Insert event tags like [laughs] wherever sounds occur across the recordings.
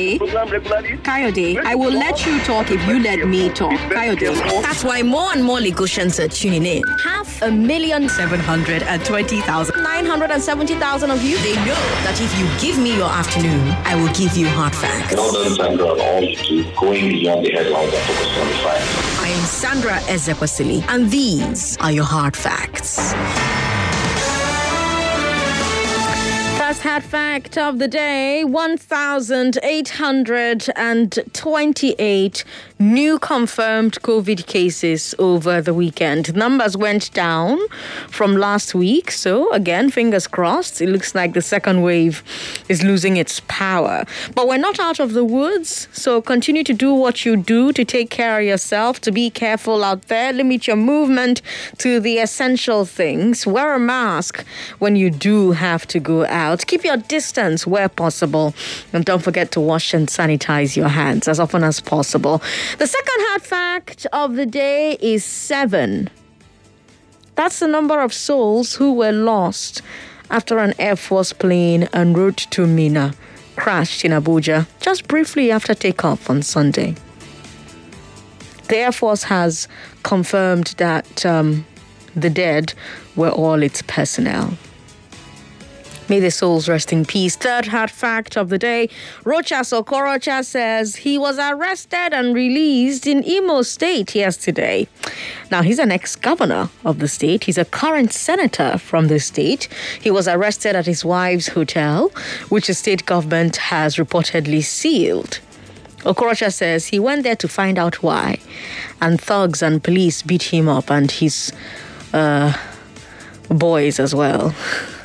Kayode. Kayode, I will let you talk if you let me talk. Kayode. That's why more and more Lagosians are tuning in. Half a million, 720,000. 970,000 of you, they know that if you give me your afternoon, I will give you hard facts. Well done, Sandra, on all you do, going beyond the headlines and focusing on the facts. I am Sandra Ezekwesili, and these are your hard facts. Hard fact of the day 1,828 new confirmed COVID cases over the weekend. Numbers went down from last week. So, again, fingers crossed. It looks like the second wave is losing its power. But we're not out of the woods. So, continue to do what you do to take care of yourself, to be careful out there, limit your movement to the essential things. Wear a mask when you do have to go out. Keep your distance where possible. And don't forget to wash and sanitize your hands as often as possible. The second hard fact of the day is seven. That's the number of souls who were lost after an Air Force plane en route to Minna crashed in Abuja just briefly after takeoff on Sunday. The Air Force has confirmed that um, the dead were all its personnel. May the souls rest in peace. Third hard fact of the day Rochas Okorocha says he was arrested and released in Imo State yesterday. Now, he's an ex governor of the state, he's a current senator from the state. He was arrested at his wife's hotel, which the state government has reportedly sealed. Okorocha says he went there to find out why, and thugs and police beat him up and his uh, boys as well. [laughs]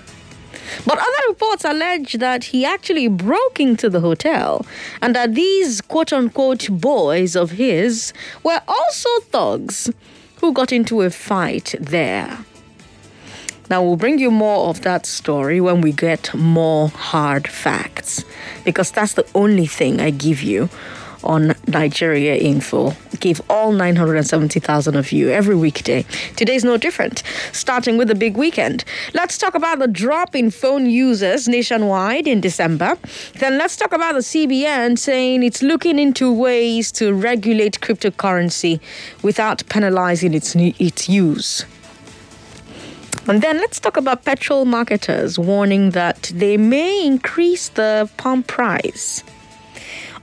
But other reports allege that he actually broke into the hotel and that these quote unquote boys of his were also thugs who got into a fight there. Now, we'll bring you more of that story when we get more hard facts because that's the only thing I give you on Nigeria Info. Give all 970,000 of you every weekday. Today's no different, starting with the big weekend. Let's talk about the drop in phone users nationwide in December. Then let's talk about the CBN saying it's looking into ways to regulate cryptocurrency without penalizing its, its use. And then let's talk about petrol marketers warning that they may increase the pump price.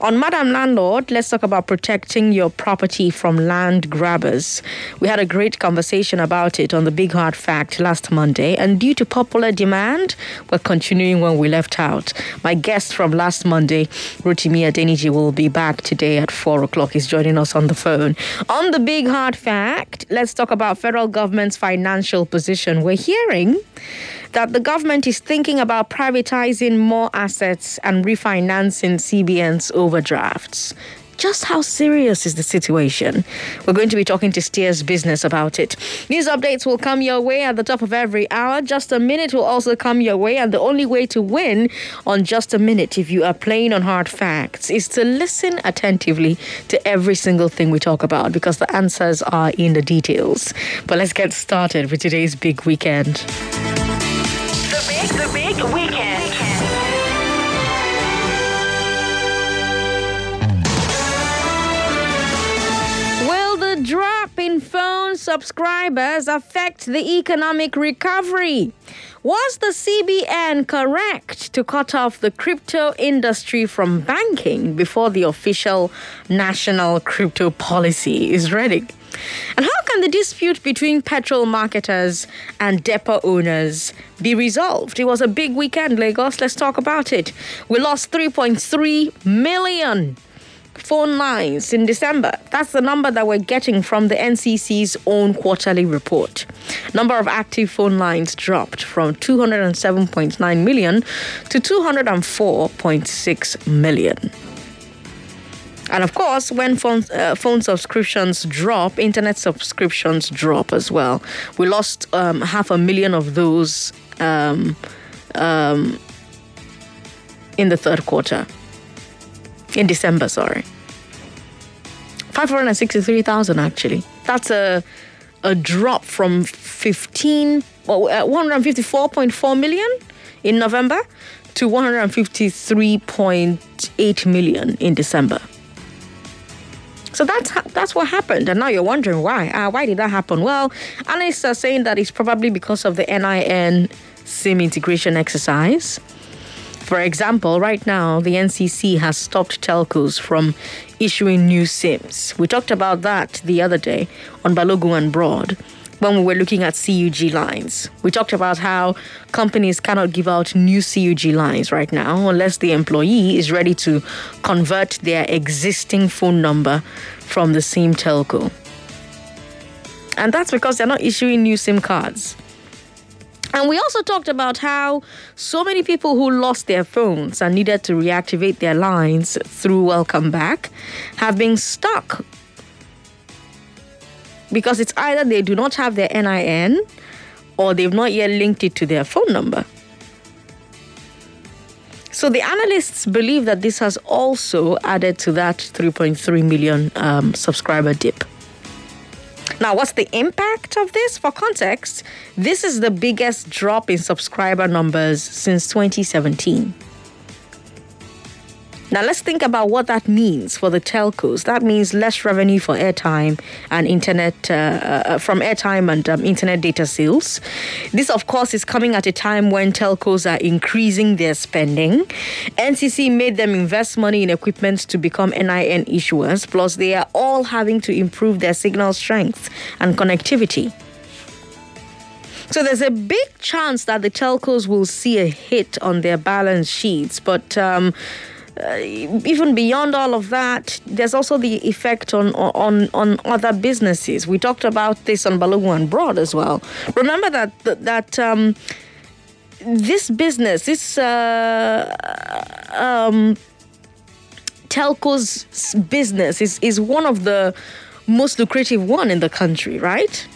On Madam Landlord, let's talk about protecting your property from land grabbers. We had a great conversation about it on the Big Hard Fact last Monday, and due to popular demand, we're continuing when we left out. My guest from last Monday, Rotimi Adeniji, will be back today at 4 o'clock. He's joining us on the phone. On the Big Hard Fact, let's talk about federal government's financial position. We're hearing that the government is thinking about privatizing more assets and refinancing CBN's overdrafts. Just how serious is the situation? We're going to be talking to Steers Business about it. News updates will come your way at the top of every hour. Just a minute will also come your way, and the only way to win on just a minute, if you are playing on hard facts, is to listen attentively to every single thing we talk about because the answers are in the details. But let's get started with today's big weekend. The big, weekend. Will the drop in phone subscribers affect the economic recovery? Was the CBN correct to cut off the crypto industry from banking before the official national crypto policy is ready? And how can the dispute between petrol marketers and depot owners be resolved? It was a big weekend, Lagos. Let's talk about it. We lost 3.3 million phone lines in December. That's the number that we're getting from the NCC's own quarterly report. Number of active phone lines dropped from 207.9 million to 204.6 million. And of course, when phone, uh, phone subscriptions drop, internet subscriptions drop as well. We lost um, half a million of those um, um, in the third quarter. In December, sorry. 563,000 actually. That's a a drop from 15 well, uh, 154.4 million in November to 153.8 million in December. So that's that's what happened, and now you're wondering why. Uh, why did that happen? Well, analysts are saying that it's probably because of the NIN SIM integration exercise. For example, right now, the NCC has stopped telcos from issuing new SIMs. We talked about that the other day on Balogun and Broad when we were looking at CUG lines. We talked about how companies cannot give out new CUG lines right now unless the employee is ready to convert their existing phone number from the same telco. And that's because they're not issuing new SIM cards. And we also talked about how so many people who lost their phones and needed to reactivate their lines through Welcome Back have been stuck because it's either they do not have their NIN or they've not yet linked it to their phone number. So the analysts believe that this has also added to that 3.3 million um, subscriber dip. Now, what's the impact of this? For context, this is the biggest drop in subscriber numbers since 2017. Now, let's think about what that means for the telcos. That means less revenue for airtime and internet, uh, uh, from airtime and um, internet data sales. This, of course, is coming at a time when telcos are increasing their spending. NCC made them invest money in equipment to become NIN issuers, plus, they are all having to improve their signal strength and connectivity. So there's a big chance that the telcos will see a hit on their balance sheets, but um, uh, even beyond all of that, there's also the effect on on on other businesses. We talked about this on Balogun and Broad as well. Remember that that, that um, this business, this uh, um, telco's business, is is one of the most lucrative one in the country, right?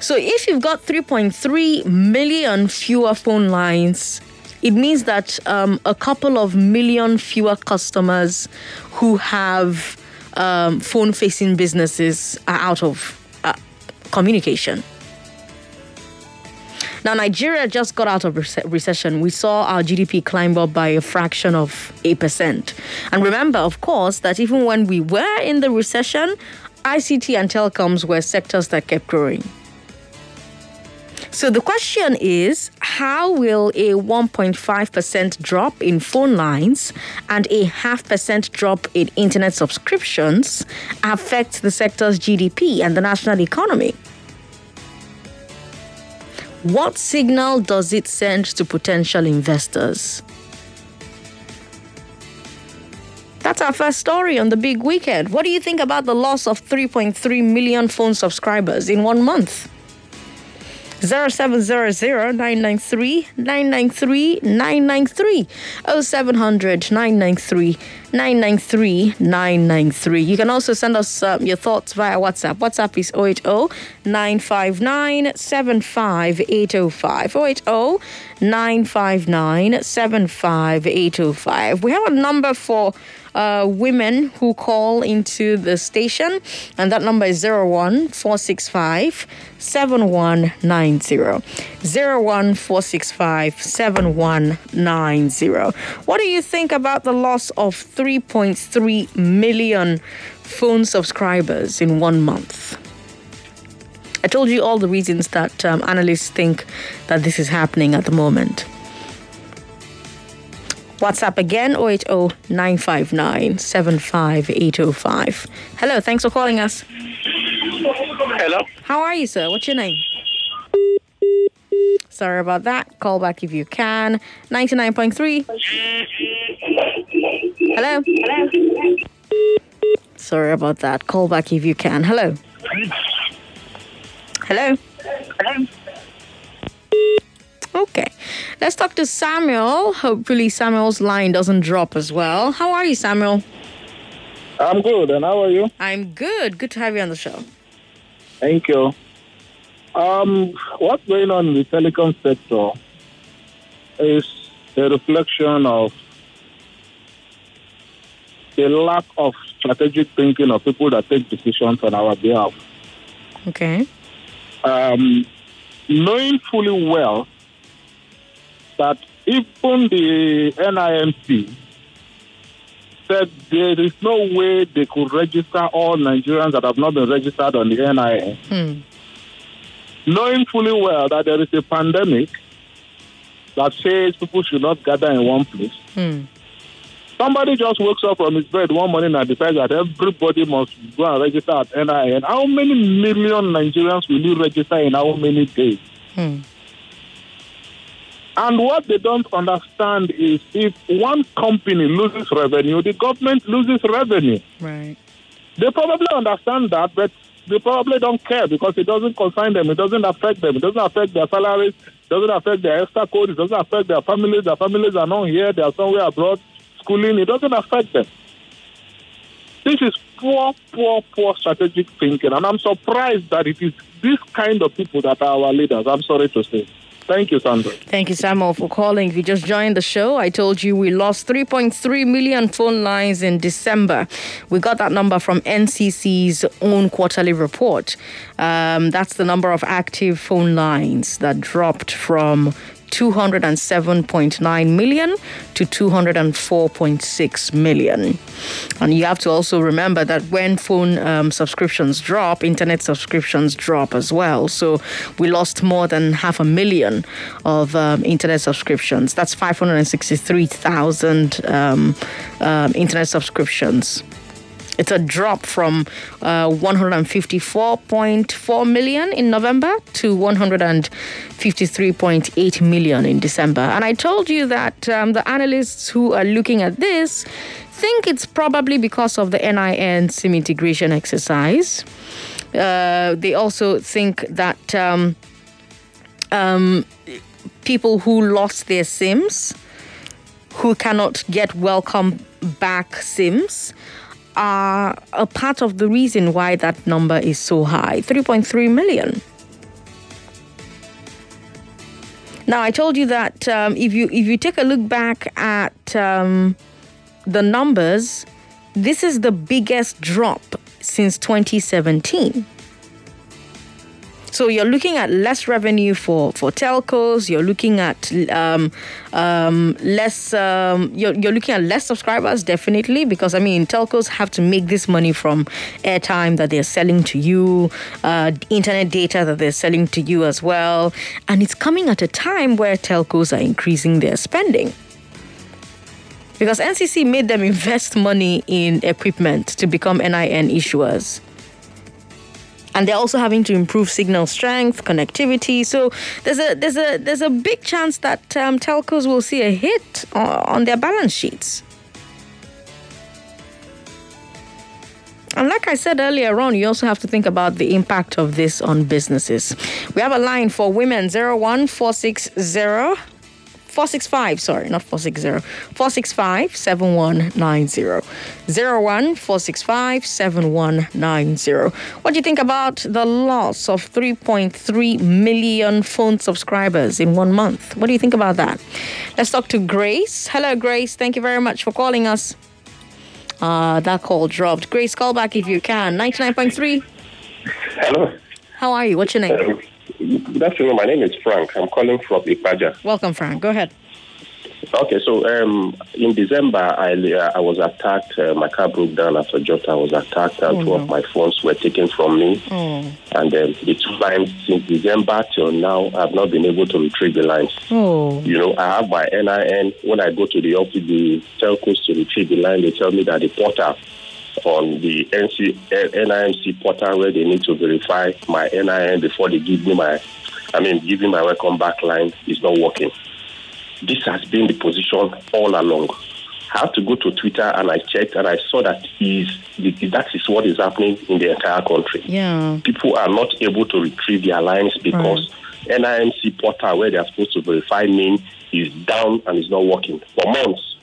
So if you've got 3.3 million fewer phone lines it means that um, a couple of million fewer customers who have um, phone facing businesses are out of uh, communication. Now, Nigeria just got out of rec- recession. We saw our GDP climb up by a fraction of 8%. And remember, of course, that even when we were in the recession, ICT and telecoms were sectors that kept growing. So the question is how will a 1.5% drop in phone lines and a half percent drop in internet subscriptions affect the sector's GDP and the national economy? What signal does it send to potential investors? That's our first story on the big weekend. What do you think about the loss of 3.3 million phone subscribers in one month? 0700 993 993 993 0700 993 993 993. You can also send us um, your thoughts via WhatsApp. WhatsApp is 080 959 75805. 080 959 75805. We have a number for uh, women who call into the station, and that number is 01 465 7190. 01 465 7190. What do you think about the loss of 3.3 million phone subscribers in one month? I told you all the reasons that um, analysts think that this is happening at the moment. WhatsApp again 080 959 75805. Hello, thanks for calling us. Hello. How are you, sir? What's your name? Sorry about that. Call back if you can. 99.3. Hello? Hello? Sorry about that. Call back if you can. Hello. Hello. Okay. Let's talk to Samuel. Hopefully, Samuel's line doesn't drop as well. How are you, Samuel? I'm good, and how are you? I'm good. Good to have you on the show. Thank you. Um, what's going on in the telecom sector is a reflection of the lack of strategic thinking of people that take decisions on our behalf. Okay. Um, knowing fully well that even the NIMC said there is no way they could register all Nigerians that have not been registered on the NIN. Hmm. Knowing fully well that there is a pandemic that says people should not gather in one place. Hmm. Somebody just wakes up from his bed one morning and decides that everybody must go and register at NIN. How many million Nigerians will you register in how many days? Hmm. And what they don't understand is if one company loses revenue, the government loses revenue. Right. They probably understand that, but they probably don't care because it doesn't concern them. It doesn't affect them. It doesn't affect their salaries. It doesn't affect their extra code. It doesn't affect their families. Their families are not here. They are somewhere abroad schooling. It doesn't affect them. This is poor, poor, poor strategic thinking. And I'm surprised that it is this kind of people that are our leaders. I'm sorry to say. Thank you, Sandra. Thank you, Samuel, for calling. If you just joined the show, I told you we lost 3.3 million phone lines in December. We got that number from NCC's own quarterly report. Um, that's the number of active phone lines that dropped from 207.9 million to 204.6 million. And you have to also remember that when phone um, subscriptions drop, internet subscriptions drop as well. So we lost more than half a million of um, internet subscriptions. That's 563,000 um, um, internet subscriptions. It's a drop from uh, 154.4 million in November to 153.8 million in December. And I told you that um, the analysts who are looking at this think it's probably because of the NIN SIM integration exercise. Uh, they also think that um, um, people who lost their SIMs, who cannot get welcome back SIMs, are a part of the reason why that number is so high 3.3 million. Now, I told you that um, if you if you take a look back at um, the numbers, this is the biggest drop since 2017. So you're looking at less revenue for, for telcos. You're looking at um, um, less. Um, you're, you're looking at less subscribers, definitely, because I mean telcos have to make this money from airtime that they're selling to you, uh, internet data that they're selling to you as well, and it's coming at a time where telcos are increasing their spending because NCC made them [laughs] invest money in equipment to become NIN issuers. And they're also having to improve signal strength, connectivity. So there's a there's a there's a big chance that um, telcos will see a hit on, their balance sheets. And like I said earlier on, you also have to think about the impact of this on businesses. We have a line for women 01460 465, sorry, not 460, 465 7190. 01 465 7190. What do you think about the loss of 3.3 million phone subscribers in one month? What do you think about that? Let's talk to Grace. Hello, Grace. Thank you very much for calling us. Uh, that call dropped. Grace, call back if you can. 99.3. Hello. How are you? What's your name? Um, good afternoon. My name is Frank. I'm calling from Ipaja. Welcome, Frank. Go ahead. Okay, so um, in December, I uh, I was attacked. Uh, my car broke down after Jota. I was attacked, and Oh, two no. of my phones were taken from me. Oh, And um, the two lines since December till now, I've not been able to retrieve the lines. oh, You know, I have my NIN. When I go to the office, the telcos to retrieve the line, they tell me that the portal on the NC, NIMC portal where they need to verify my NIN before they give me my, I mean, giving my welcome back line is not working. This has been the position all along. I had to go to Twitter and I checked and I saw that is that is what is happening in the entire country. Yeah. People are not able to retrieve their lines because NIMC portal where they are supposed to verify name is down and is not working for months.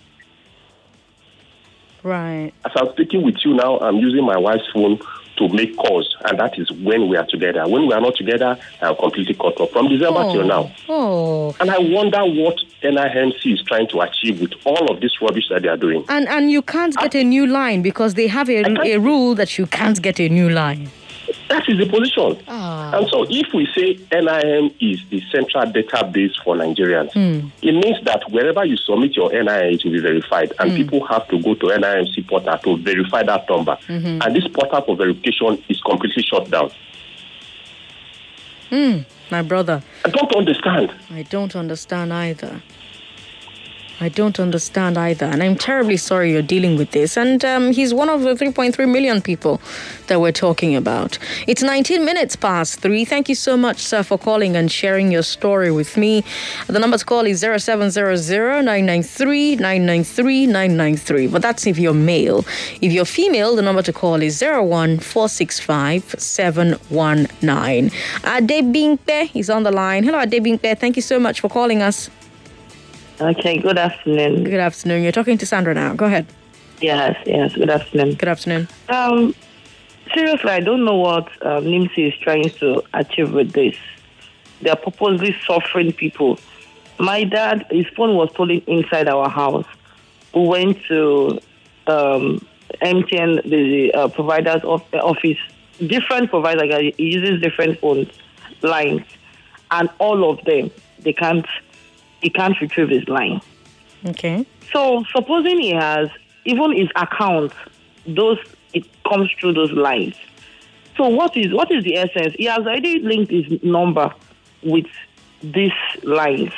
Right. As I'm speaking with you now, I'm using my wife's phone to make calls, and that is when we are together. When we are not together, I'm completely cut off from December till oh. now. Oh. And I wonder what NIMC is trying to achieve with all of this rubbish that they are doing. And and you can't get a new line because they have a, a rule that you can't get a new line. That is the position. Ah. And so if we say NIN is the central database for Nigerians, Hmm. it means that wherever you submit your NIN, it will be verified. And Hmm. people have to go to NIMC portal to verify that number. Mhm. And this portal for verification is completely shut down. Hmm. My brother. I don't understand. I don't understand either. I don't understand either. And I'm terribly sorry you're dealing with this. And um, he's one of the 3.3 million people that we're talking about. It's 19 minutes past three. Thank you so much, sir, for calling and sharing your story with me. The number to call is 0700 993 993 993. But that's if you're male. If you're female, the number to call is 01 465 719. Adebimpe is on the line. Hello, Adebimpe. Thank you so much for calling us. Okay, good afternoon. Good afternoon. You're talking to Sandra now. Go ahead. Yes, yes, good afternoon. Good afternoon. Um, seriously, I don't know what um, NIMC is trying to achieve with this. They're purposely suffering people. My dad, his phone was stolen inside our house. We went to um, MTN, the uh, provider's of, office, different providers, like, he uses different phone lines, and all of them, they can't, he can't retrieve his line. Okay. So supposing he has even his account, those it comes through those lines. So what is what is the essence? He has already linked his number with these lines.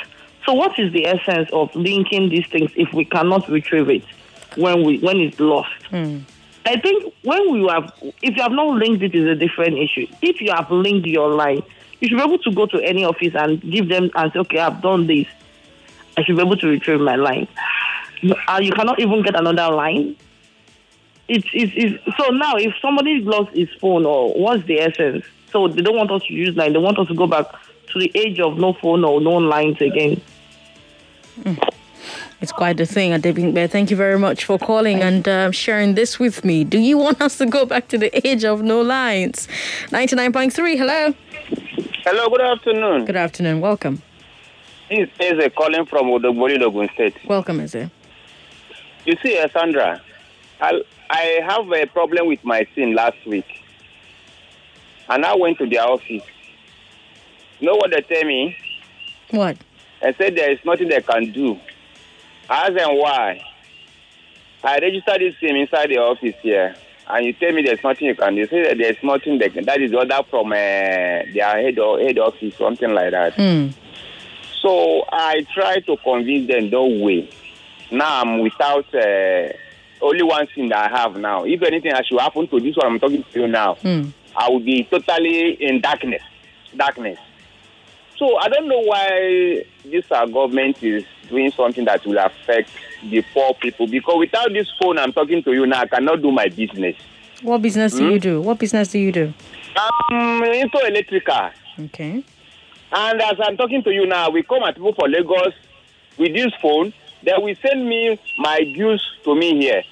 So what is the essence of linking these things if we cannot retrieve it when we when it's lost? Hmm. I think when we have, if you have not linked it, is a different issue. If you have linked your line, you should be able to go to any office and give them and say, okay, I've done this. I should be able to retrieve my line. Uh, you cannot even get another line. It's, it's, it's, so now, if somebody lost his phone, or what's the essence? So they don't want us to use line. They want us to go back to the age of no phone or no lines again. It's quite the thing, Adebimpe. Thank you very much for calling and uh, sharing this with me. Do you want us to go back to the age of no lines? 99.3, hello. Hello, good afternoon. Good afternoon. Welcome. This is a calling from Odogbolu, Ogun State. Welcome, Eze. You see, uh, Sandra, I, I have a problem with my SIM last week. And I went to their office. You know what they tell me? What? I said there is nothing they can do. I asked them why. I registered this SIM inside the office here. And you tell me there's nothing you can do. You say that there's nothing they can That is order from uh, their head, head office, something like that. Hmm. So I try to convince them, don't wait. Now I'm without uh, only one thing that I have now. If anything should happen to this one I'm talking to you now, Hmm. I will be totally in darkness. Darkness. So I don't know why this our government is doing something that will affect the poor people. Because without this phone I'm talking to you now, I cannot do my business. What business do Hmm? you do? What business do you do? I'm into electrical. Okay. And as I'm talking to you now, we come at people for Lagos with this phone. They will send me my dues to me here.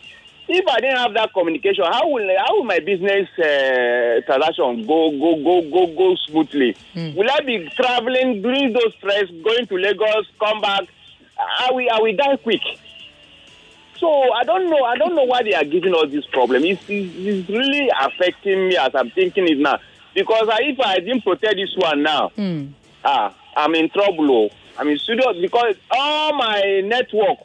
If I didn't have that communication, how will how will my business uh, transaction go go go go go smoothly? Will I be traveling during those stress, going to Lagos, come back? I will I will die quick. So I don't know. I don't know why they are giving us this problem. It's, it's, it's really affecting me as I'm thinking it now. Because I, if I didn't protect this one now, Hmm. Ah, I'm in trouble. oh. I'm in serious because all my network,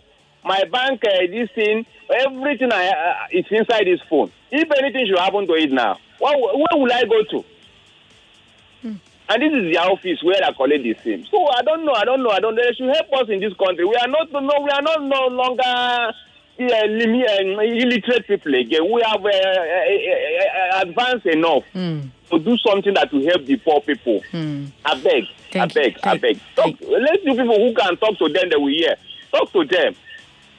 my bank, uh, this thing, everything I uh, is inside this phone. If anything should happen to it now, where, where will I go to? And this is the office where I collect the same. So I don't know. I don't know. I don't. They should help us in this country. We are not. No, we are not no longer illiterate people again. We have uh, uh, uh, advanced enough to do something that will help the poor people. I beg. I beg. I beg. Talk, let's do people who can talk to them that we hear. Talk to them.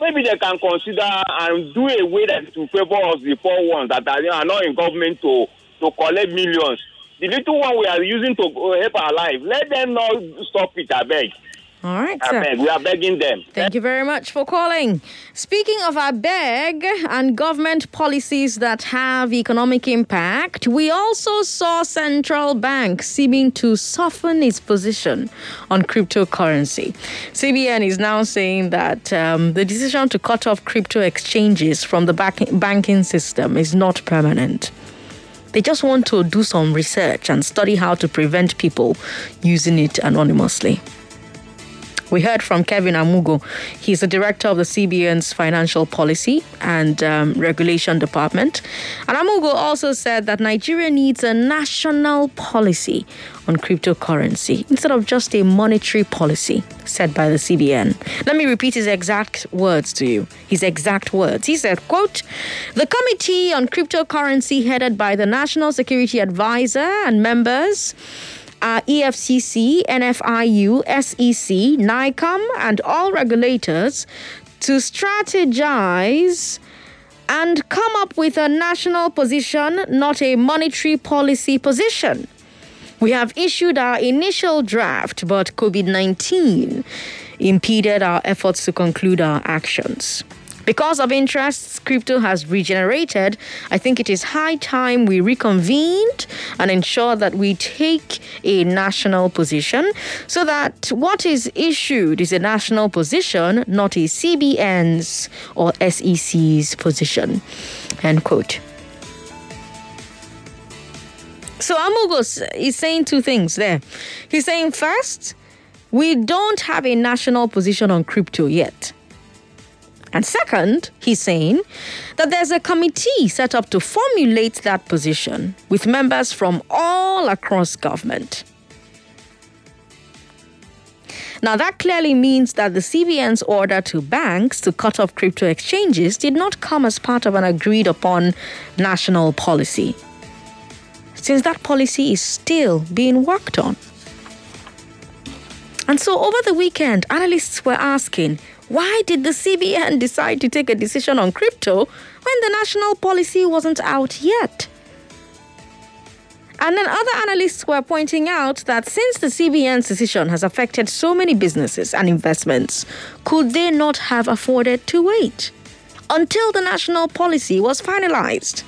maybe they can consider and do a way that to favor us, the poor ones that are, are not in government to, to collect millions. The little one we are using to help our life, let them not stop it, I beg. All right, sir. beg. We are begging them. Thank you very much for calling. Speaking of our beg and government policies that have economic impact, we also saw central bank seeming to soften its position on cryptocurrency. CBN is now saying that um, the decision to cut off crypto exchanges from the banking system is not permanent. They just want to do some research and study how to prevent people using it anonymously. We heard from Kevin Amugo. He's the director of the CBN's Financial Policy and um, Regulation Department. And Amugo also said that Nigeria needs a national policy on cryptocurrency instead of just a monetary policy set by the CBN. Let me repeat his exact words to you. His exact words. He said, quote, the committee on cryptocurrency headed by the National Security Advisor and members Uh, are EFCC, NFIU, SEC, NAICOM, and all regulators to strategize and come up with a national position, not a monetary policy position. We have issued our initial draft, but COVID 19 impeded our efforts to conclude our actions. Because of interests crypto has regenerated, I think it is high time we reconvened and ensure that we take a national position so that what is issued is a national position, not a CBN's or SEC's position. End quote. So Amugos is saying two things there. He's saying first, we don't have a national position on crypto yet. And second, he's saying that there's a committee set up to formulate that position with members from all across government. Now, that clearly means that the CBN's order to banks to cut off crypto exchanges did not come as part of an agreed upon national policy, since that policy is still being worked on. And so, over the weekend, analysts were asking why did the CBN decide to take a decision on crypto when the national policy wasn't out yet? And then other analysts were pointing out that since the CBN's decision has affected so many businesses and investments, could they not have afforded to wait until the national policy was finalized?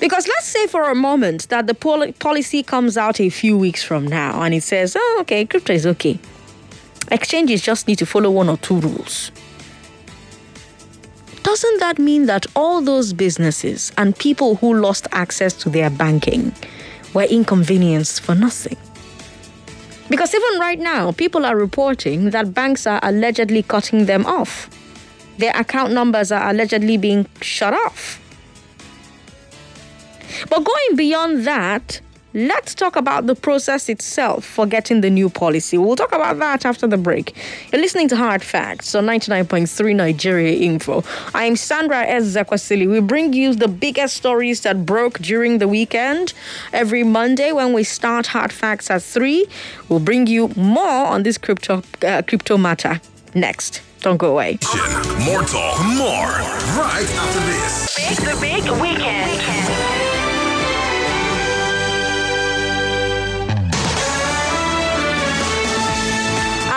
Because let's say for a moment that the pol- policy comes out a few weeks from now and it says, oh, okay, crypto is okay. Exchanges just need to follow one or two rules. Doesn't that mean that all those businesses and people who lost access to their banking were inconvenienced for nothing? Because even right now, people are reporting that banks are allegedly cutting them off. Their account numbers are allegedly being shut off. But going beyond that, Let's talk about the process itself for getting the new policy. We'll talk about that after the break. You're listening to Hard Facts on 99.3 Nigeria Info. I'm Sandra Ezekwesili. We bring you the biggest stories that broke during the weekend. Every Monday when we start Hard Facts at 3, we'll bring you more on this crypto, uh, crypto matter next. Don't go away. More talk, more right after this. Big the big weekend.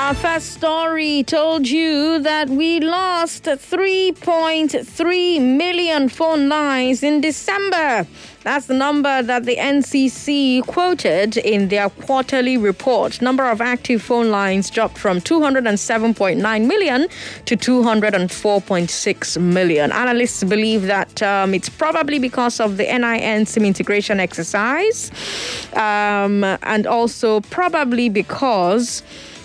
Our first story told you that we lost 3.3 million phone lines in December. That's the number that the NCC quoted in their quarterly report. Number of active phone lines dropped from 207.9 million to 204.6 million. Analysts believe that um, it's probably because of the NIN SIM integration exercise, um, and also probably because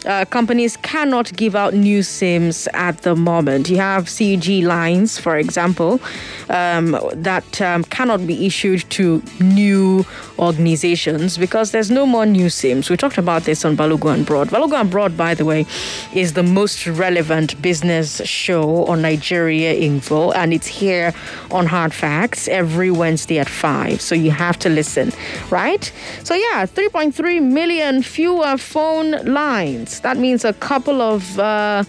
uh, companies cannot give out new SIMs at the moment. You have CG lines, for example, um, that um, cannot be issued to new organizations because there's no more new SIMs. We talked about this on Balogun Broad. Balogun Broad, by the way, is the most relevant business show on Nigeria Info, and it's here on Hard Facts every Wednesday at 5. So you have to listen, right? So, yeah, 3.3 million fewer phone lines. That means a couple of uh,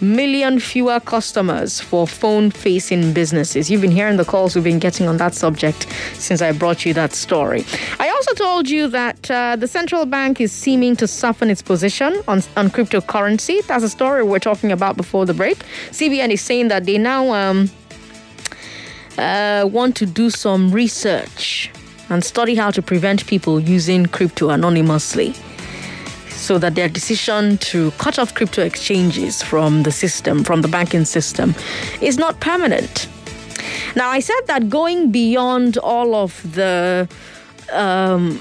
million fewer customers for phone facing businesses. You've been hearing the calls we've been getting on that subject since I brought you that story. I also told you that uh, the central bank is seeming to soften its position on, on cryptocurrency. That's a story we are talking about before the break. CBN is saying that they now um, uh, want to do some research and study how to prevent people using crypto anonymously so that their decision to cut off crypto exchanges from the system, from the banking system, is not permanent. Now, I said that going beyond all of the um,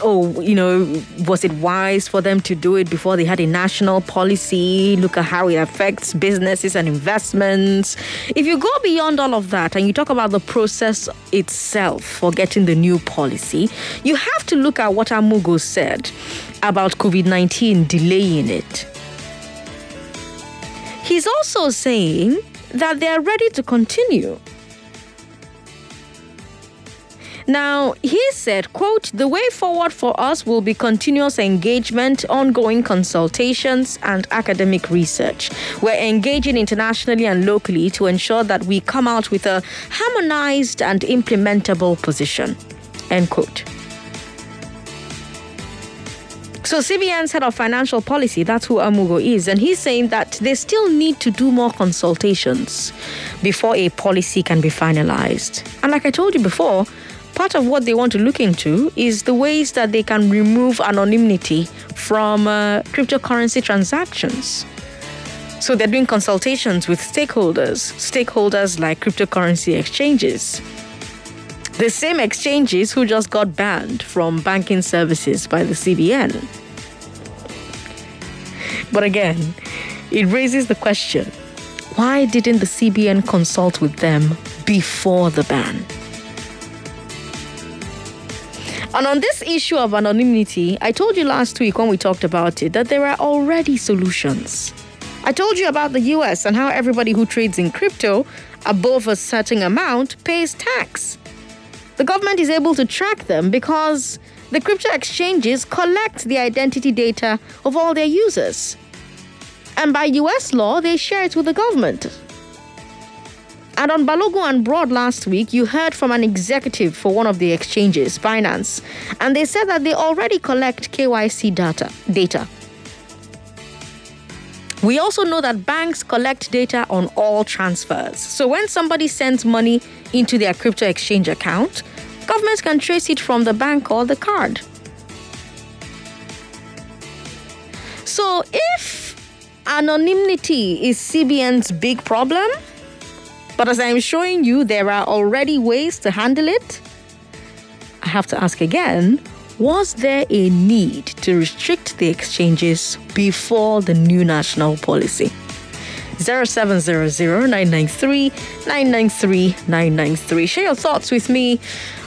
oh, you know, was it wise for them to do it before they had a national policy? Look at how it affects businesses and investments. If you go beyond all of that and you talk about the process itself for getting the new policy, you have to look at what Amugo said about COVID 19 delaying it. He's also saying that they're ready to continue. Now, he said, quote, the way forward for us will be continuous engagement, ongoing consultations, and academic research. We're engaging internationally and locally to ensure that we come out with a harmonized and implementable position. End quote. So CBN's head of financial policy, that's who Amugo is, and he's saying that they still need to do more consultations before a policy can be finalized. And like I told you before, part of what they want to look into is the ways that they can remove anonymity from uh, cryptocurrency transactions. So they're doing consultations with stakeholders, stakeholders like cryptocurrency exchanges. The same exchanges who just got banned from banking services by the CBN. But again, it raises the question why didn't the CBN consult with them before the ban? And on this issue of anonymity, I told you last week when we talked about it that there are already solutions. I told you about the US and how everybody who trades in crypto above a certain amount pays tax. The government is able to track them because the crypto exchanges collect the identity data of all their users. And by US law, they share it with the government. And on Balogun and Broad last week, you heard from an executive for one of the exchanges, Binance, and they said that they already collect KYC data. data. We also know that banks collect data on all transfers. So when somebody sends money into their crypto exchange account, governments can trace it from the bank or the card. So if anonymity is CBN's big problem, but as I'm showing you, there are already ways to handle it. I have to ask again was there a need to restrict the exchanges before the new national policy? 0700 993 993 993. Share your thoughts with me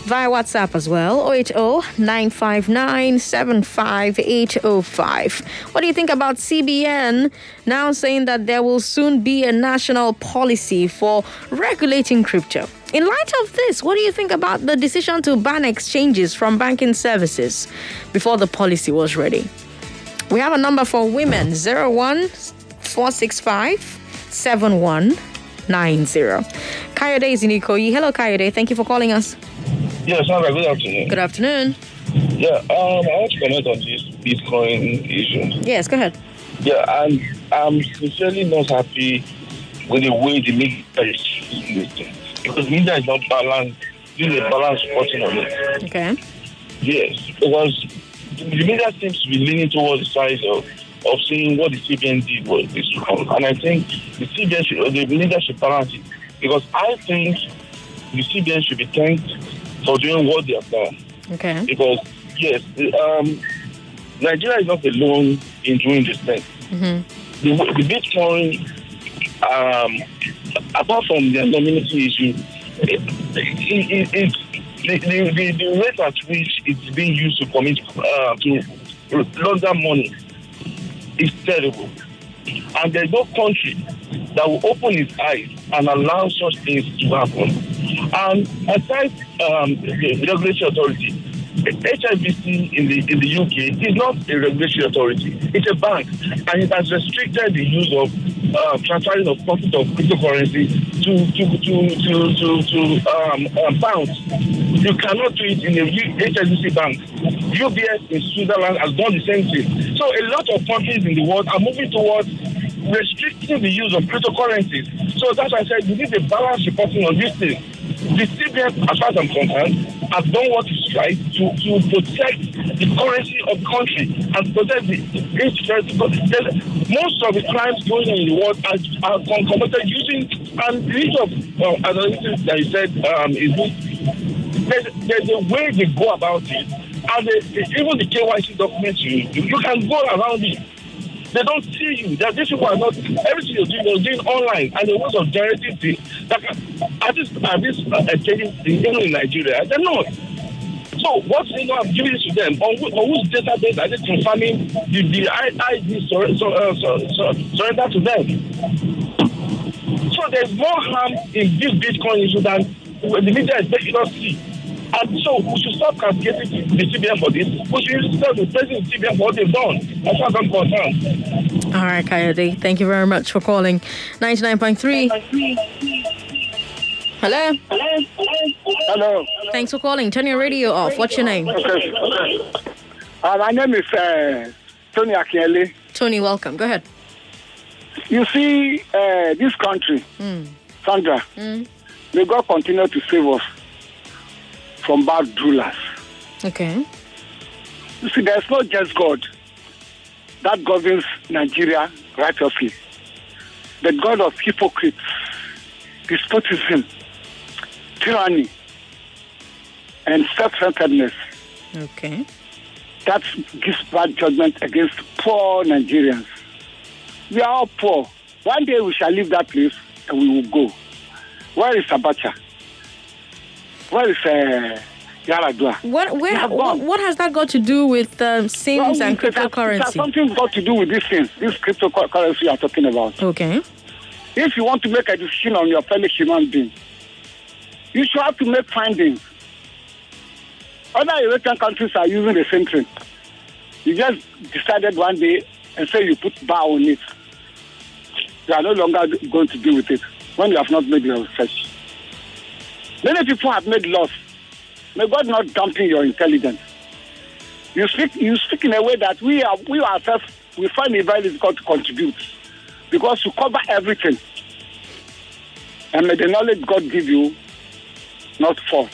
via WhatsApp as well 080 959 75805. What do you think about CBN now saying that there will soon be a national policy for regulating crypto? In light of this, what do you think about the decision to ban exchanges from banking services before the policy was ready? We have a number for women 01465 7190. Kayode is in Ikoyi. Hello, Kayode. Thank you for calling us. Yes, Sandra, good afternoon. Good afternoon. Yeah, um, I want to comment on this Bitcoin issue. Yes, go ahead. Yeah, and I'm sincerely not happy with the way the media is using because media is not balanced. This is a balanced reporting on it. Okay. Yes, because the media seems to be leaning towards the side of of saying what the CBN did was is wrong, and I think the CBN should, the media should balance it because I think the CBN should be thanked for doing what they have done. Okay. Because yes, um, Nigeria is not alone in doing this thing. Mm-hmm. The, the Bitcoin, um, apart from the anonymity issue, it, it, it, the, the, the, the rate at which it's being used to commit uh, to launder money is terrible. And there's no country that will open its eyes and allow such things to happen. And aside um, the regulatory authority, HSBC in the in the UK is not a regulatory authority. It's a bank, and it has restricted the use of uh, transferring of profit of cryptocurrency to to to to to, to um, uh, pounds. You cannot do it in a HSBC bank. UBS in Switzerland has done the same thing. So a lot of countries in the world are moving towards restricting the use of cryptocurrencies. So that's why I said we need a balanced reporting on this thing. The CBN, as far as I'm concerned, has done what is right to, to protect the currency of the country and protect the. Because most of the crimes going on in the world are, are com- committed using and the use of uh, analytics that said um, is there's, there's a way they go about it, and they, they- even the KYC documents you you can go around it. They don't see you. That these people are not everything you're doing, you're doing online, and the ways of generating things. That are this are this uh, taking even in Nigeria? They're not. So what they know, I'm giving it to them. On, wh- on whose database are they confirming the, the ID sur- sur- uh, sur- sur- surrender to them? So there's more harm in this Bitcoin issue than the media is making us see. And so we should stop cascading the CBN for this. We should stop praising the CBN for what they've done. As far as I'm concerned. All right, Kayode. Thank you very much for calling. 99.3. Hello. Hello. Thanks for calling. Turn your radio off. What's your name? Okay. okay. Uh, my name is uh, Tony Akiele. Tony, welcome. Go ahead. You see, uh, this country, Mm. Sandra, Mm. may God continue to save us from bad rulers. Okay. You see, there's not just God that governs Nigeria righteously. The God of hypocrites, despotism, tyranny, and self-centeredness. Okay. That gives bad judgment against poor Nigerians. We are all poor. One day we shall leave that place and we will go. Where is Abacha? Where is uh, Yaradua? What where what, what has that got to do with um, Sims Well, and has- It has cryptocurrency? something got to do with these things, this cryptocurrency you are talking about. Okay. If you want to make a decision on your fellow human being, you should have to make findings. Other European countries are using the same thing. You just decided one day and say you put bar on it. You are no longer going to deal with it when you have not made your research. Many people have made laws. May God not dampen your intelligence. You speak, you speak in a way that we are, we ourselves, we find it very difficult to contribute because you cover everything. And may the knowledge God give you not fall.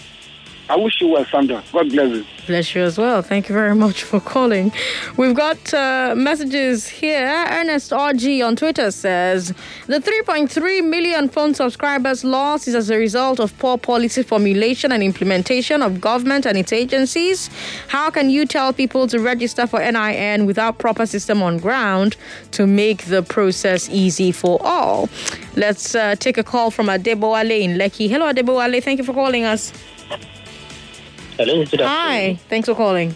I wish you well, Sandra. God bless you. Bless you as well. Thank you very much for calling. We've got uh, messages here. Ernest RG on Twitter says the 3.3 million phone subscribers lost is as a result of poor policy formulation and implementation of government and its agencies. How can you tell people to register for NIN without proper system on ground to make the process easy for all? Let's uh, take a call from Adebowale in Lekki. Hello, Adebowale. Thank you for calling us. Hello, good Hi. Thanks for calling.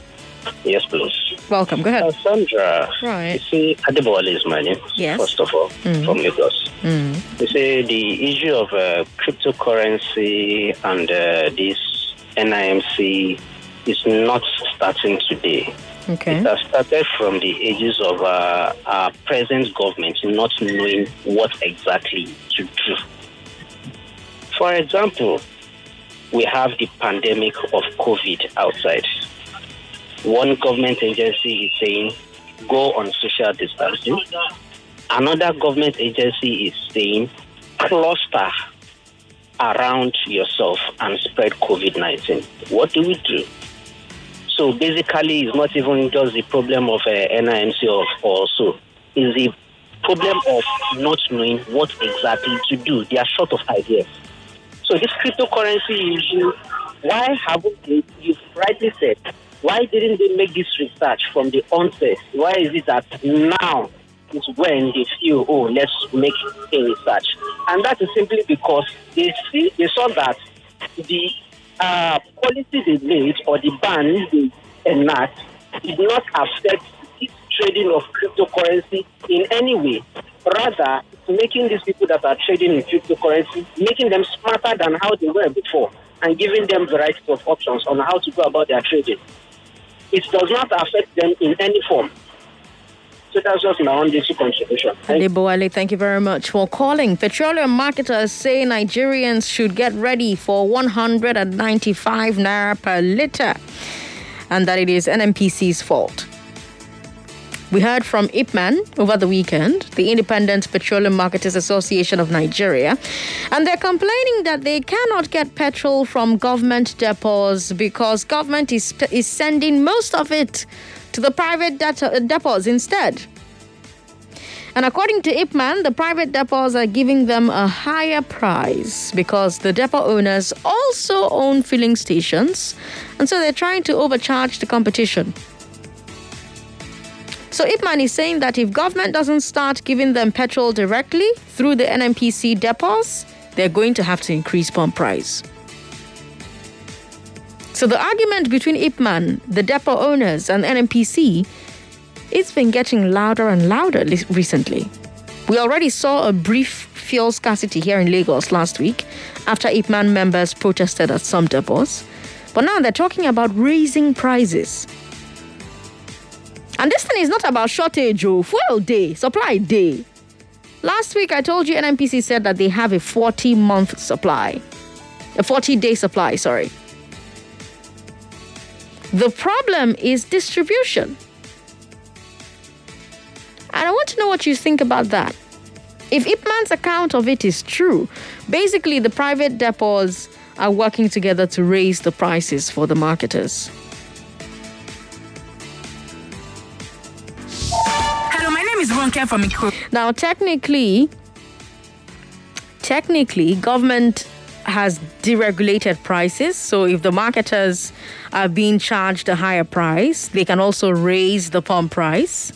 Yes, please. Welcome. Go ahead. Uh, Sandra, Right. you see, Adebowale is my name, Yes. first of all, Mm. from Lagos. Mm. You see, the issue of uh, cryptocurrency and uh, this NIMC is not starting today. Okay. It has started from the ages of uh, our present government not knowing what exactly to do. For example, we have the pandemic of COVID outside. One government agency is saying go on social distancing. Another government agency is saying cluster around yourself and spread COVID 19. What do we do? So basically, it's not even just the problem of uh, NIMC or, or so. It's the problem of not knowing what exactly to do. They are short of ideas. So this cryptocurrency issue, why haven't they, you've rightly said, why didn't they make this research from the onset? Why is it that now is when they feel, oh, let's make a research? And that is simply because they see, they saw that the uh, policy they made or the ban they enact did not affect this trading of cryptocurrency in any way. Rather, making these people that are trading in cryptocurrency, making them smarter than how they were before, and giving them varieties of options on how to go about their trading. It does not affect them in any form. So that's just my own basic contribution. Adebowale, thank you very much for calling. Petroleum marketers say Nigerians should get ready for 195 naira per liter and that it is NNPC's fault. We heard from IPMAN over the weekend, the Independent Petroleum Marketers Association of Nigeria, and they're complaining that they cannot get petrol from government depots because government is, is sending most of it to the private data, uh, depots instead. And according to IPMAN, the private depots are giving them a higher price because the depot owners also own filling stations, and so they're trying to overcharge the competition. So Ipman is saying that if government doesn't start giving them petrol directly through the NNPC depots, they're going to have to increase pump price. So the argument between Ipman, the depot owners, and NNPC, it's been getting louder and louder recently. We already saw a brief fuel scarcity here in Lagos last week after Ipman members protested at some depots. But now they're talking about raising prices. And this thing is not about shortage, oh, fuel day, supply day. Last week, I told you NNPC said that they have a 40 month supply, a 40 day supply, sorry. The problem is distribution. And I want to know what you think about that. If Ipman's account of it is true, basically the private depots are working together to raise the prices for the marketers. Ronke from Ikro. Now, technically, technically, government has deregulated prices. So if the marketers are being charged a higher price, they can also raise the pump price.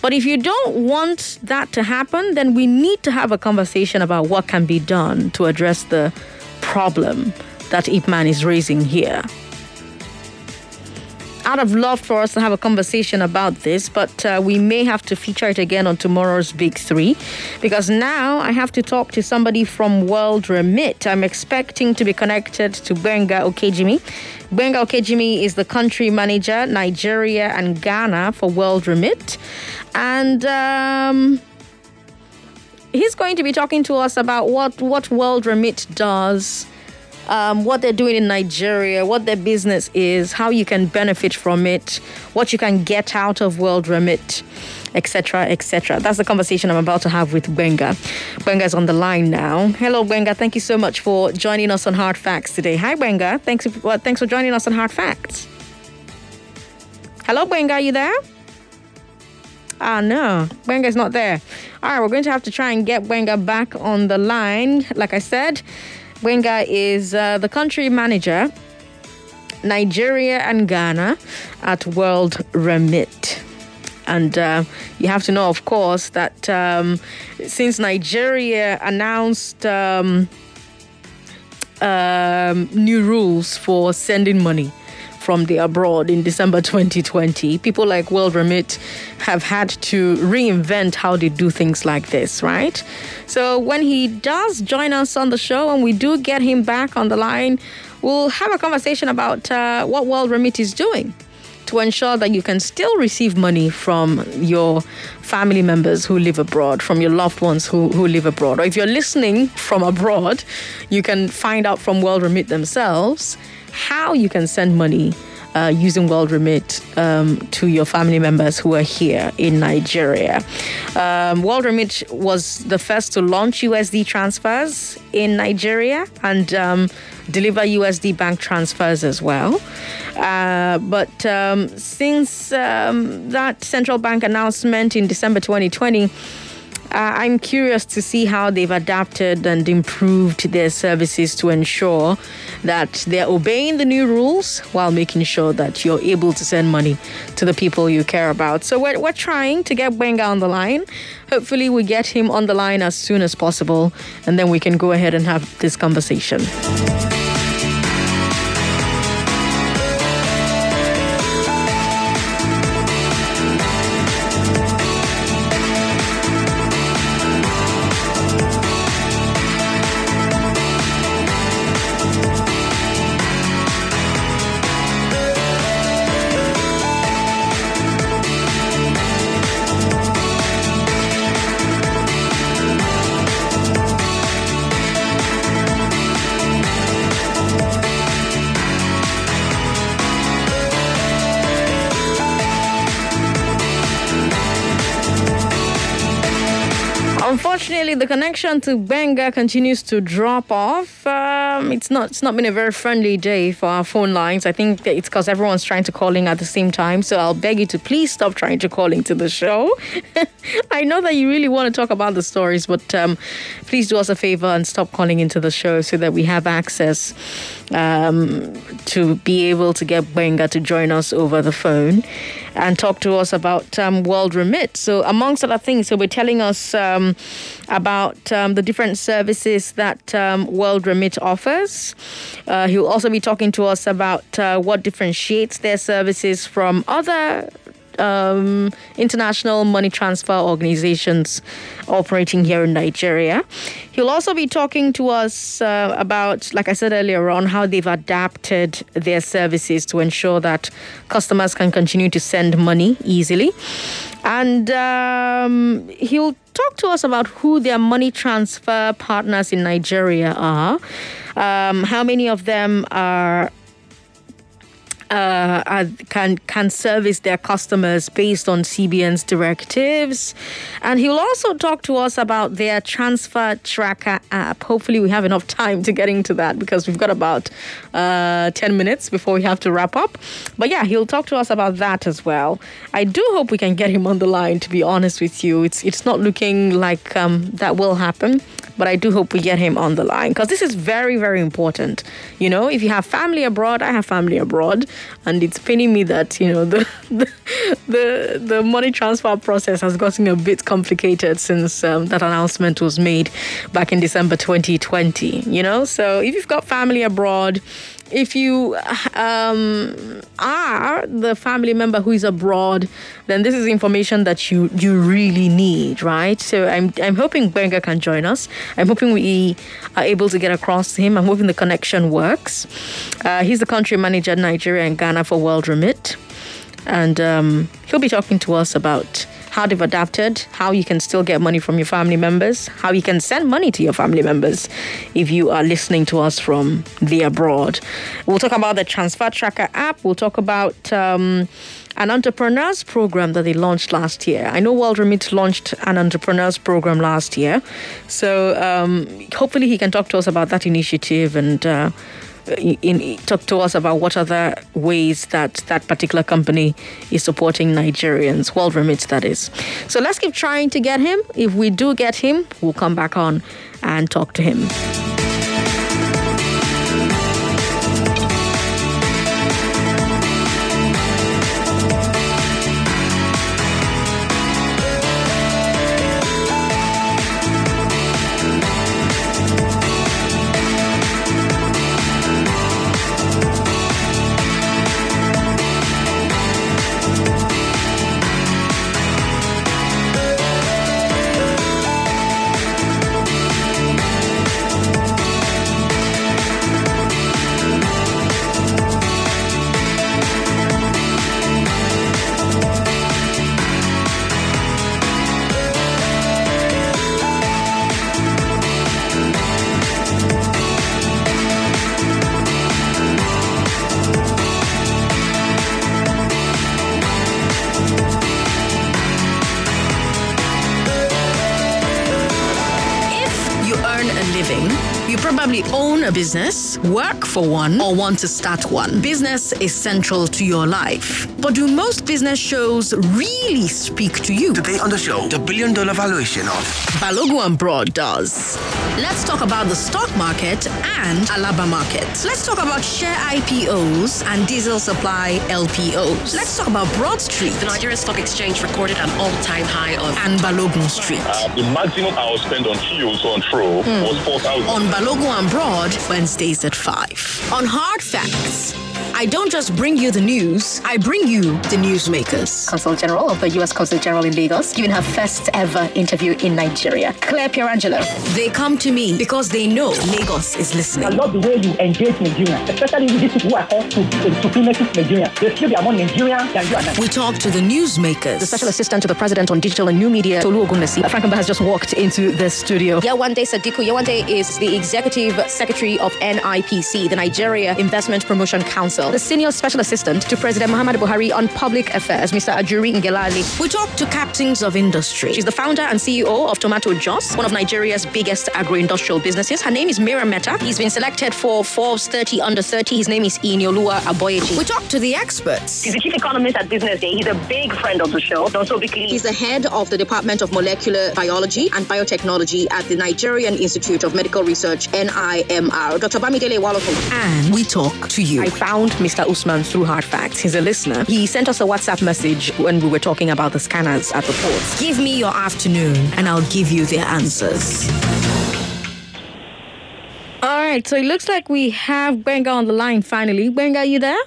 But if you don't want that to happen, then we need to have a conversation about what can be done to address the problem that Ipman is raising here. I'd have loved for us to have a conversation about this, but uh, we may have to feature it again on tomorrow's Big Three because now I have to talk to somebody from World Remit. I'm expecting to be connected to Benga Okejimi. Benga Okejimi is the country manager, Nigeria and Ghana for World Remit. And. Um, he's going to be talking to us about what, what World Remit does um, what they're doing in Nigeria, what their business is, how you can benefit from it, what you can get out of World Remit, etc., etc. That's the conversation I'm about to have with Benga. Is on the line now. Hello, Benga. Thank you so much for joining us on Hard Facts today. Hi, Benga. Thanks, well, thanks for joining us on Hard Facts. Hello, Benga. Are you there? Ah, no, is not there. All right, we're going to have to try and get Benga back on the line. Like I said, Benga is uh, the country manager, Nigeria and Ghana at World Remit. And uh, you have to know, of course, that um, since Nigeria announced um, um, new rules for sending money from the abroad in December [laughs] 2020, people like World Remit have had to reinvent how they do things like this, right? So when he does join us on the show and we do get him back on the line, we'll have a conversation about uh, what World Remit is doing to ensure that you can still receive money from your family members who live abroad, from your loved ones who, who live abroad. Or if you're listening from abroad, you can find out from World Remit themselves how you can send money uh, using World Remit um, to your family members who are here in Nigeria. Um, World Remit was the first to launch USD transfers in Nigeria and um, deliver USD bank transfers as well. Uh, but um, since um, that central bank announcement in December 2020, uh, I'm curious to see how they've adapted and improved their services to ensure that they're obeying the new rules while making sure that you're able to send money to the people you care about. So we're, we're trying to get Benga on the line. Hopefully, we get him on the line as soon as possible, and then we can go ahead and have this conversation. The connection to Benga continues to drop off. Uh, Um, it's not it's not been a very friendly day for our phone lines. I think it's because everyone's trying to call in at the same time. So I'll beg you to please stop trying to call into the show. [laughs] I know that you really want to talk about the stories, but um, please do us a favor and stop calling into the show so that we have access um, to be able to get Benga to join us over the phone and talk to us about um, World Remit. So, amongst other things, so we're telling us um, about um, the different services that um, World Remit offers. Uh, he'll also be talking to us about uh, what differentiates their services from other um, international money transfer organizations operating here in Nigeria. He'll also be talking to us uh, about, like I said earlier on, how they've adapted their services to ensure that customers can continue to send money easily. And um, he'll talk to us about who their money transfer partners in Nigeria are, um, how many of them are uh, can can service their customers based on CBN's directives, and he will also talk to us about their transfer tracker app. Hopefully, we have enough time to get into that because we've got about uh, ten minutes before we have to wrap up. But yeah, he'll talk to us about that as well. I do hope we can get him on the line. To be honest with you, it's it's not looking like um, that will happen but I do hope we get him on the line because this is very, very important. You know, if you have family abroad, I have family abroad, and it's paining me that you know the [laughs] the the, the money transfer process has gotten a bit complicated since um, that announcement was made back in December 2020. You know, so if you've got family abroad if you um, are the family member who is abroad, then this is information that you you really need, right? So I'm I'm hoping Benga can join us. I'm hoping we are able to get across to him. I'm hoping the connection works. Uh, he's the country manager Nigeria and Ghana for World Remit, and um, he'll be talking to us about how they've adapted, how you can still get money from your family members, how you can send money to your family members if you are listening to us from the abroad. We'll talk about the Transfer Tracker app. We'll talk about um, an entrepreneurs program that they launched last year. I know World Remit launched an entrepreneurs program last year. So um, hopefully he can talk to us about that initiative and. Uh, in, talk to us about what other ways that that particular company is supporting Nigerians, World Remits, that is. So let's keep trying to get him. If we do get him, we'll come back on and talk to him. Business, work for one, or want to start one. Business is central to your life. But do most business shows really speak to you? Today on the show, the billion dollar valuation of Balogun and Broad does. Let's talk about the stock market and Alaba market. Let's talk about share IPOs and diesel supply LPOs. Let's talk about Broad Street. The Nigerian Stock Exchange recorded an all-time high of and Balogun Street. Uh, the maximum I was spent on fuels on throw mm. was 4,000. On Balogun and Broad, Wednesdays at 5. On Hard Facts. I don't just bring you the news, I bring you the newsmakers. Consul General of the U.S. Consul General in Lagos, giving her first ever interview in Nigeria, Claire Pierangelo. They come to me because they know Lagos is listening. I love the way you engage Nigerians, especially with these people who are called to, to, supremacy Nigeria. They still be among Nigerians than you and I. We talk to the newsmakers. The Special Assistant to the President on Digital and New Media, Tolu Ogunlesi. Frank has just walked into the studio. Yewande Sadiku. Yewande is the Executive Secretary of NIPC, the Nigeria Investment Promotion Council. The Senior Special Assistant to President Muhammad Buhari on Public Affairs, Mr. Ajuri Ngelale. We talk to captains of industry. She's the founder and CEO of Tomato Jos, one of Nigeria's biggest agro-industrial businesses. Her name is Mira Mehta. He's been selected for Forbes 30 under 30. His name is Iyinoluwa Aboyeji. We talk to the experts. He's the chief economist at Business Day. He's a big friend of the show. Also, because He's the head of the Department of Molecular Biology and Biotechnology at the Nigerian Institute of Medical Research, NIMR. Dr. Bamidele Iwalokun. And we talk to you. I found Mr. Usman through Hard Facts. He's a listener. He sent us a WhatsApp message when we were talking about the scanners at the ports. Give me your afternoon and I'll give you the answers. All right, so it looks like we have Benga on the line finally. Benga, are you there?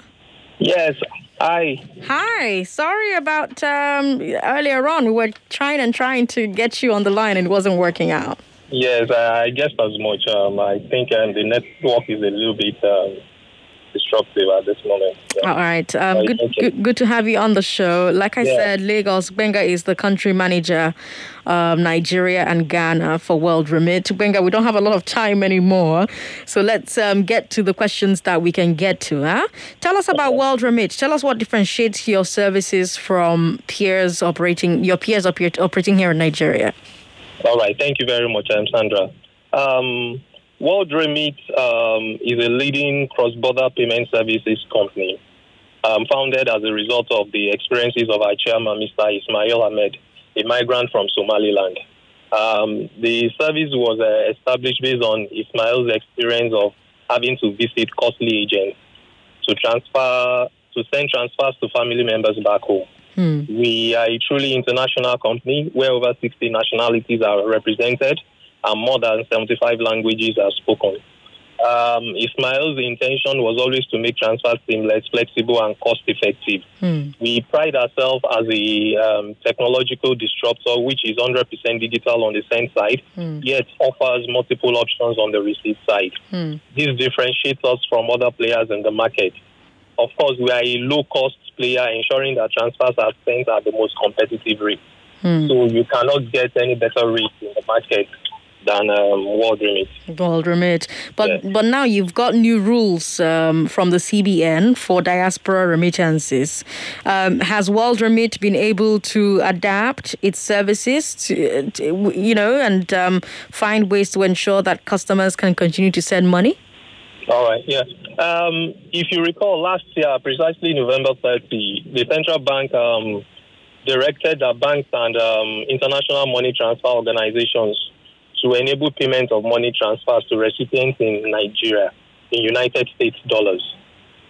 Yes. Hi. Hi. Sorry about um, earlier on. We were trying and trying to get you on the line and it wasn't working out. Yes, I guess as much. Um, I think um, the network is a little bit um, disruptive at this moment. Yeah. All right. Um, good, good, good to have you on the show. Like I Yeah. said, Lagos, Benga is the country manager, um, Nigeria and Ghana for World Remit. Benga, we don't have a lot of time anymore. So let's um, get to the questions that we can get to. Huh? Tell us about World Remit. Tell us what differentiates your services from peers operating, your peers operating here in Nigeria. All right. Thank you very much, I'm Sandra. Um, World Remit um, is a leading cross-border payment services company, um, founded as a result of the experiences of our chairman, Mr. Ismail Ahmed, a migrant from Somaliland. Um, the service was uh, established based on Ismail's experience of having to visit costly agents to transfer to send transfers to family members back home. We are a truly international company where over 60 nationalities are represented and more than 75 languages are spoken. Um, Ismail's intention was always to make transfers seamless, flexible, and cost effective. We pride ourselves as a um, technological disruptor, which is 100% digital on the send side, yet offers multiple options on the receive side. This differentiates us from other players in the market. Of course, we are a low cost player, ensuring that transfers are sent at the most competitive rate. So you cannot get any better rate in the market than um, World Remit. World Remit. But but now you've got new rules um, from the CBN for diaspora remittances. Um, has World Remit been able to adapt its services to, to you know and um, find ways to ensure that customers can continue to send money? All right, yeah. Um, if you recall, last year, precisely November 30, the central bank um, directed that banks and um, international money transfer organizations to enable payment of money transfers to recipients in Nigeria in United States dollars.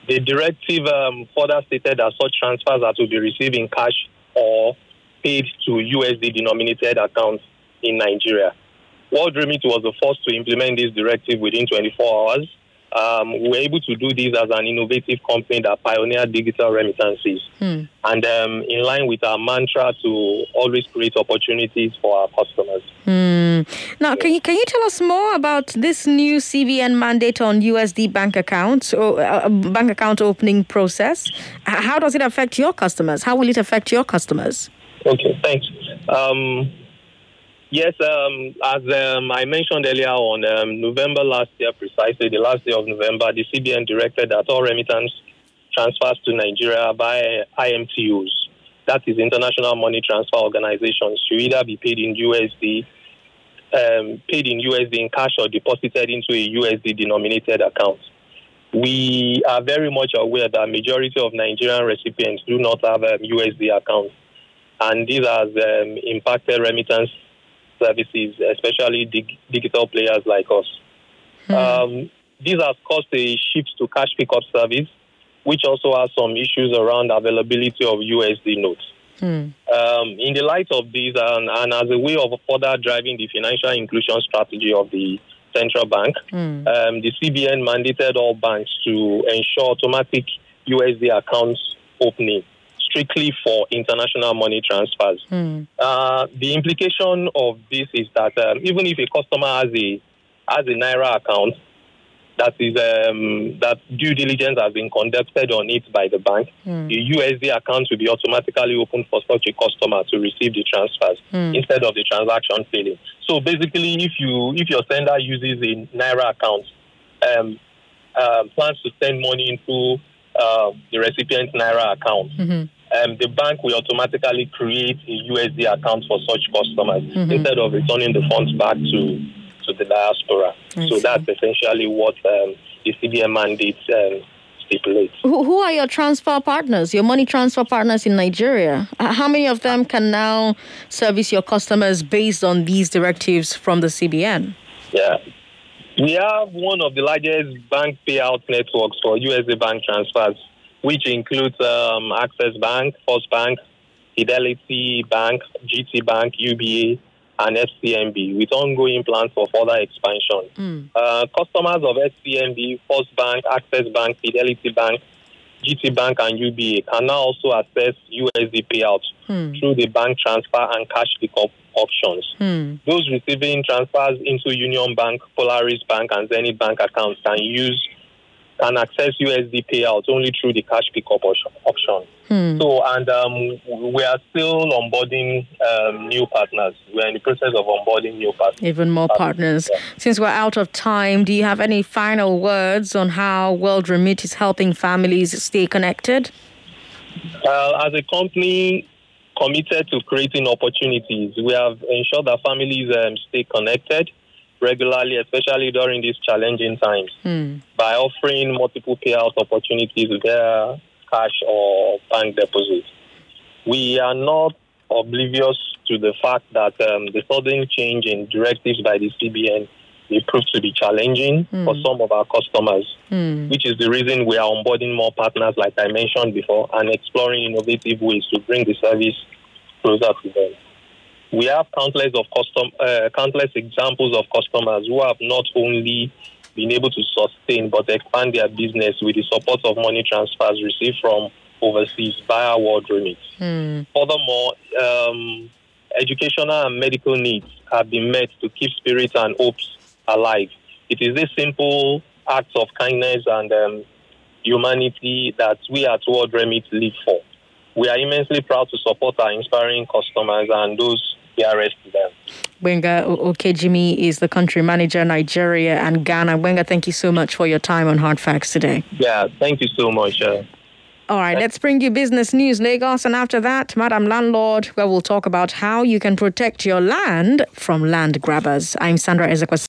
The directive um, further stated that such transfers are to be received in cash or paid to USD denominated accounts in Nigeria. World Remit was the first to implement this directive within 24 hours. Um, we were able to do this as an innovative company that pioneered digital remittances. And um, in line with our mantra to always create opportunities for our customers. Hmm. Now, can you can you tell us more about this new CBN mandate on USD bank accounts or uh, bank account opening process? How does it affect your customers? How will it affect your customers? Okay, thanks. Um, yes, um, as um, I mentioned earlier on um, November last year, precisely the last day of November, the CBN directed that all remittance transfers to Nigeria by IMTOs, that is International Money Transfer Organizations, should either be paid in USD, um, paid in USD in cash or deposited into a USD denominated account. We are very much aware that majority of Nigerian recipients do not have um, USD accounts and this has um, impacted remittance services, especially dig- digital players like us. Um, this has caused a shift to cash pickup service, which also has some issues around availability of USD notes. Um, in the light of this, and, and as a way of further driving the financial inclusion strategy of the central bank, um, the CBN mandated all banks to ensure automatic USD accounts opening strictly for international money transfers. Uh, the implication of this is that um, even if a customer has a has a naira account, that is um, that due diligence has been conducted on it by the bank, the USD account will be automatically opened for such a customer to receive the transfers Hmm. instead of the transaction failing. So basically, if you if your sender uses a naira account, um, uh, plans to send money into uh, the recipient's Naira account, Mm-hmm. Um, the bank will automatically create a USD account for such customers Mhm. instead of returning the funds back to, to the diaspora. I so see. that's essentially what um, the CBN mandate um, stipulates. Who, who are your transfer partners, your money transfer partners in Nigeria? How many of them can now service your customers based on these directives from the CBN? Yeah. We have one of the largest bank payout networks for USA bank transfers, which includes um, Access Bank, First Bank, Fidelity Bank, GT Bank, UBA, and FCMB, with ongoing plans for further expansion. Uh, customers of FCMB, First Bank, Access Bank, Fidelity Bank, GT Bank, and UBA can now also access USD payouts Hmm. through the bank transfer and cash pickup options. Hmm. Those receiving transfers into Union Bank, Polaris Bank, and Zenith Bank accounts can use can access USD payouts only through the cash pickup option. Hmm. So, and um, we are still onboarding um, new partners. We're in the process of onboarding new partners. Even more partners. Since we're out of time, do you have any final words on how World Remit is helping families stay connected? Uh, as a company committed to creating opportunities, we have ensured that families um, stay connected regularly, especially during these challenging times, Hmm. by offering multiple payout opportunities via cash or bank deposits. We are not oblivious to the fact that um, the sudden change in directives by the CBN may prove to be challenging Hmm. for some of our customers Hmm. which is the reason we are onboarding more partners, like I mentioned before, and exploring innovative ways to bring the service closer to them. We have countless of custom, uh, countless examples of customers who have not only been able to sustain but expand their business with the support of money transfers received from overseas via World Remit. Hmm. Furthermore, um, educational and medical needs have been met to keep spirit and hopes alive. It is this simple act of kindness and um, humanity that we at World Remit live for. We are immensely proud to support our inspiring customers and those dearest to them. Benga Okejimi is the country manager, Nigeria and Ghana. Benga, thank you so much for your time on Hard Facts today. Yeah, thank you so much. Uh, All right, let's bring you business news, Lagos. And after that, Madam Landlord, where we'll talk about how you can protect your land from land grabbers. I'm Sandra Ezekwa.